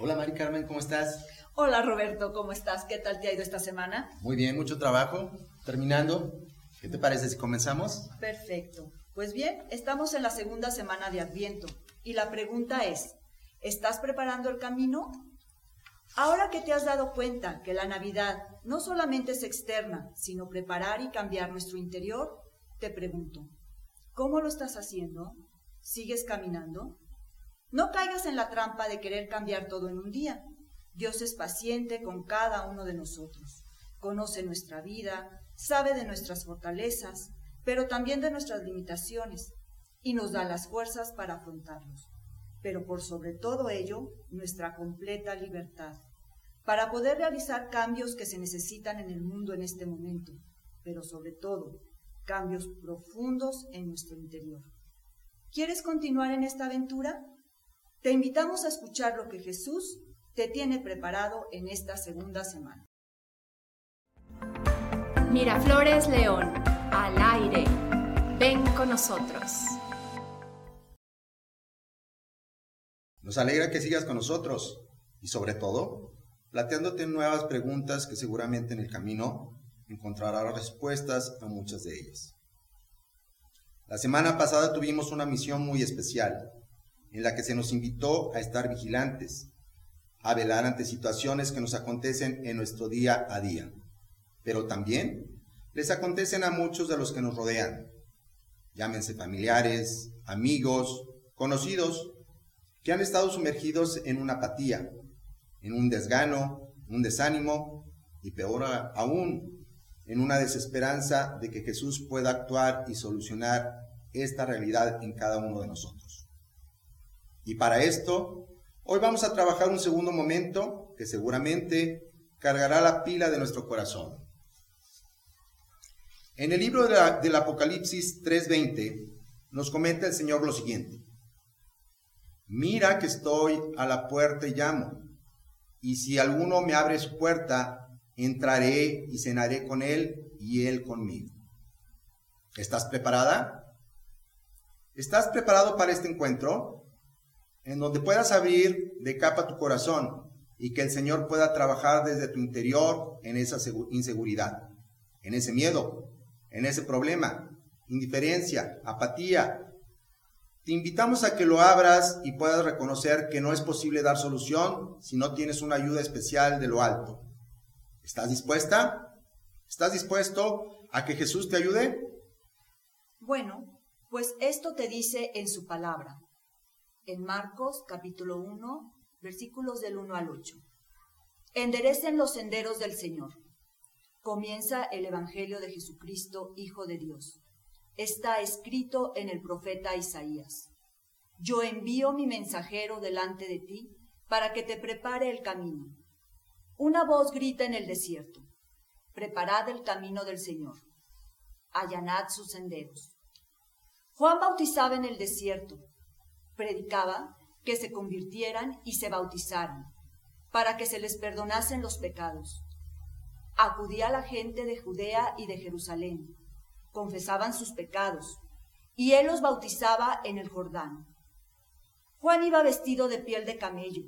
Hola Mari Carmen, ¿cómo estás? Hola Roberto, ¿cómo estás? ¿Qué tal te ha ido esta semana? Muy bien, mucho trabajo. Terminando. ¿Qué te parece si comenzamos? Perfecto. Pues bien, estamos en la segunda semana de Adviento y la pregunta es, ¿estás preparando el camino? Ahora que te has dado cuenta que la Navidad no solamente es externa, sino preparar y cambiar nuestro interior, te pregunto, ¿cómo lo estás haciendo? ¿Sigues caminando? No caigas en la trampa de querer cambiar todo en un día. Dios es paciente con cada uno de nosotros. Conoce nuestra vida, sabe de nuestras fortalezas, pero también de nuestras limitaciones, y nos da las fuerzas para afrontarlos. Pero por sobre todo ello, nuestra completa libertad, para poder realizar cambios que se necesitan en el mundo en este momento, pero sobre todo, cambios profundos en nuestro interior. ¿Quieres continuar en esta aventura? Te invitamos a escuchar lo que Jesús te tiene preparado en esta segunda semana. Miraflores León, al aire. Ven con nosotros. Nos alegra que sigas con nosotros y sobre todo, planteándote nuevas preguntas que seguramente en el camino encontrarás respuestas a muchas de ellas. La semana pasada tuvimos una misión muy especial en la que se nos invitó a estar vigilantes, a velar ante situaciones que nos acontecen en nuestro día a día, pero también les acontecen a muchos de los que nos rodean, llámense familiares, amigos, conocidos, que han estado sumergidos en una apatía, en un desgano, un desánimo y peor aún, en una desesperanza de que Jesús pueda actuar y solucionar esta realidad en cada uno de nosotros. Y para esto, hoy vamos a trabajar un segundo momento que seguramente cargará la pila de nuestro corazón. En el libro del Apocalipsis 3:20 nos comenta el Señor lo siguiente. Mira que estoy a la puerta y llamo, y si alguno me abre su puerta, entraré y cenaré con él y él conmigo. ¿Estás preparada? ¿Estás preparado para este encuentro? En donde puedas abrir de capa tu corazón y que el Señor pueda trabajar desde tu interior en esa inseguridad, en ese miedo, en ese problema, indiferencia, apatía. Te invitamos a que lo abras y puedas reconocer que no es posible dar solución si no tienes una ayuda especial de lo alto. ¿Estás dispuesta? ¿Estás dispuesto a que Jesús te ayude? Bueno, pues esto te dice en su palabra en Marcos capítulo 1, versículos del 1 al 8. Enderecen los senderos del Señor. Comienza el Evangelio de Jesucristo, Hijo de Dios. Está escrito en el profeta Isaías. Yo envío mi mensajero delante de ti para que te prepare el camino. Una voz grita en el desierto. Preparad el camino del Señor. Allanad sus senderos. Juan bautizaba en el desierto predicaba que se convirtieran y se bautizaran, para que se les perdonasen los pecados. Acudía la gente de Judea y de Jerusalén, confesaban sus pecados, y él los bautizaba en el Jordán. Juan iba vestido de piel de camello,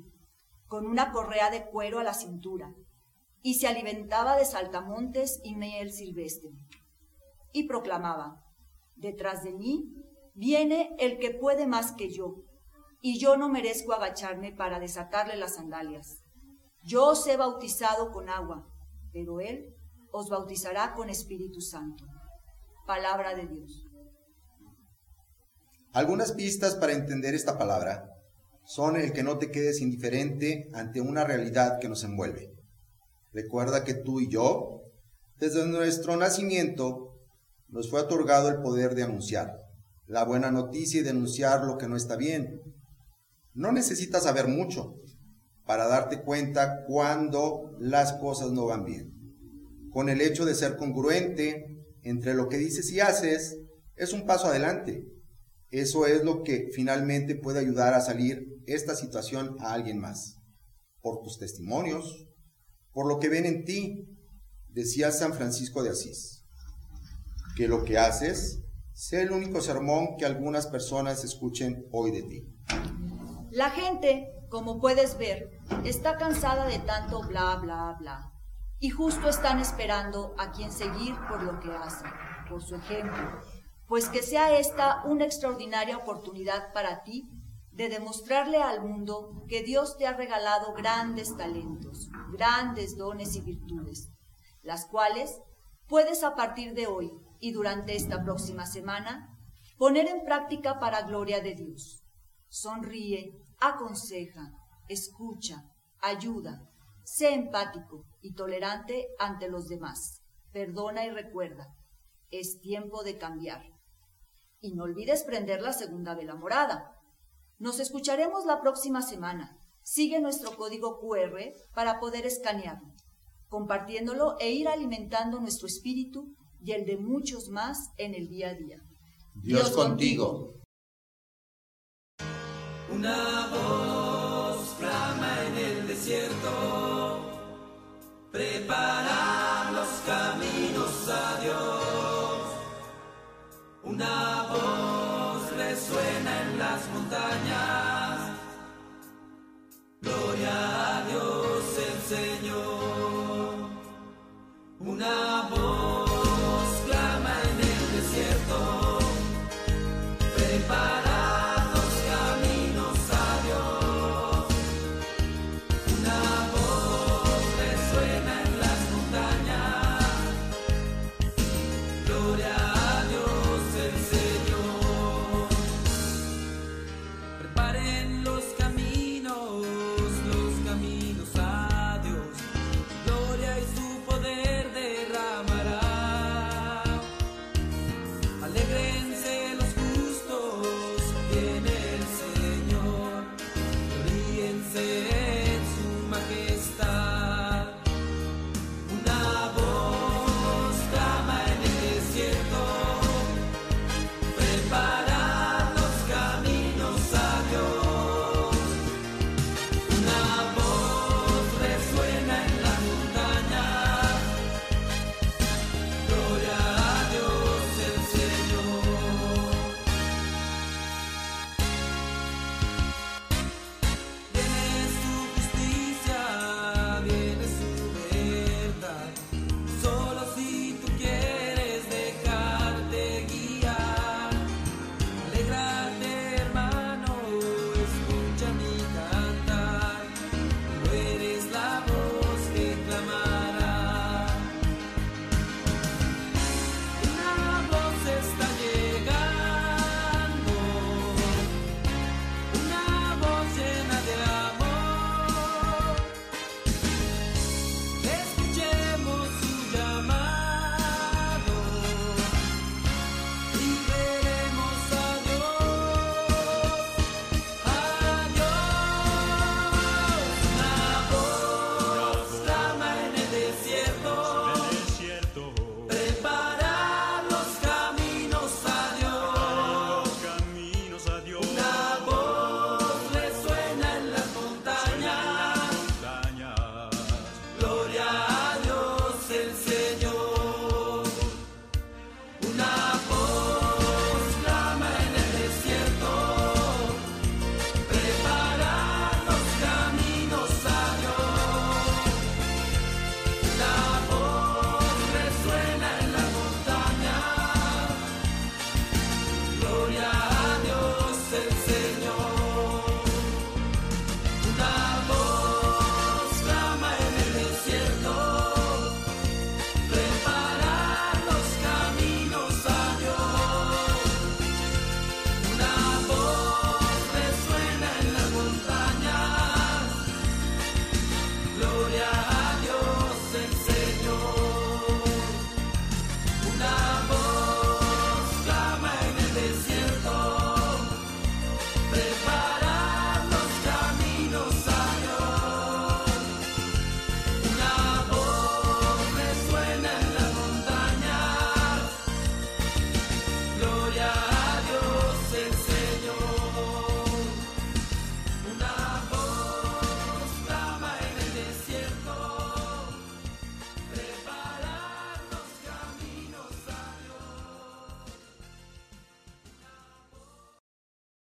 con una correa de cuero a la cintura, y se alimentaba de saltamontes y miel silvestre. Y proclamaba, detrás de mí Viene el que puede más que yo, y yo no merezco agacharme para desatarle las sandalias. Yo os he bautizado con agua, pero él os bautizará con Espíritu Santo. Palabra de Dios. Algunas pistas para entender esta palabra son el que no te quedes indiferente ante una realidad que nos envuelve. Recuerda que tú y yo, desde nuestro nacimiento, nos fue otorgado el poder de anunciar la buena noticia y denunciar lo que no está bien. No necesitas saber mucho para darte cuenta cuando las cosas no van bien. Con el hecho de ser congruente entre lo que dices y haces, es un paso adelante. Eso es lo que finalmente puede ayudar a salir esta situación a alguien más. Por tus testimonios, por lo que ven en ti, decía San Francisco de Asís, que lo que haces Sé el único sermón que algunas personas escuchen hoy de ti. La gente como puedes ver, está cansada de tanto bla, bla, bla. Y justo están esperando a quien seguir por lo que hace, por su ejemplo, pues que sea esta una extraordinaria oportunidad para ti de demostrarle al mundo que Dios te ha regalado grandes talentos, grandes dones y virtudes, las cuales puedes a partir de hoy y durante esta próxima semana poner en práctica para gloria de Dios. Sonríe, aconseja, escucha, ayuda, sé empático y tolerante ante los demás. Perdona y recuerda, es tiempo de cambiar. Y no olvides prender la segunda vela morada. Nos escucharemos la próxima semana. Sigue nuestro código QR para poder escanearlo, compartiéndolo e ir alimentando nuestro espíritu y el de muchos más en el día a día. Dios, contigo. Una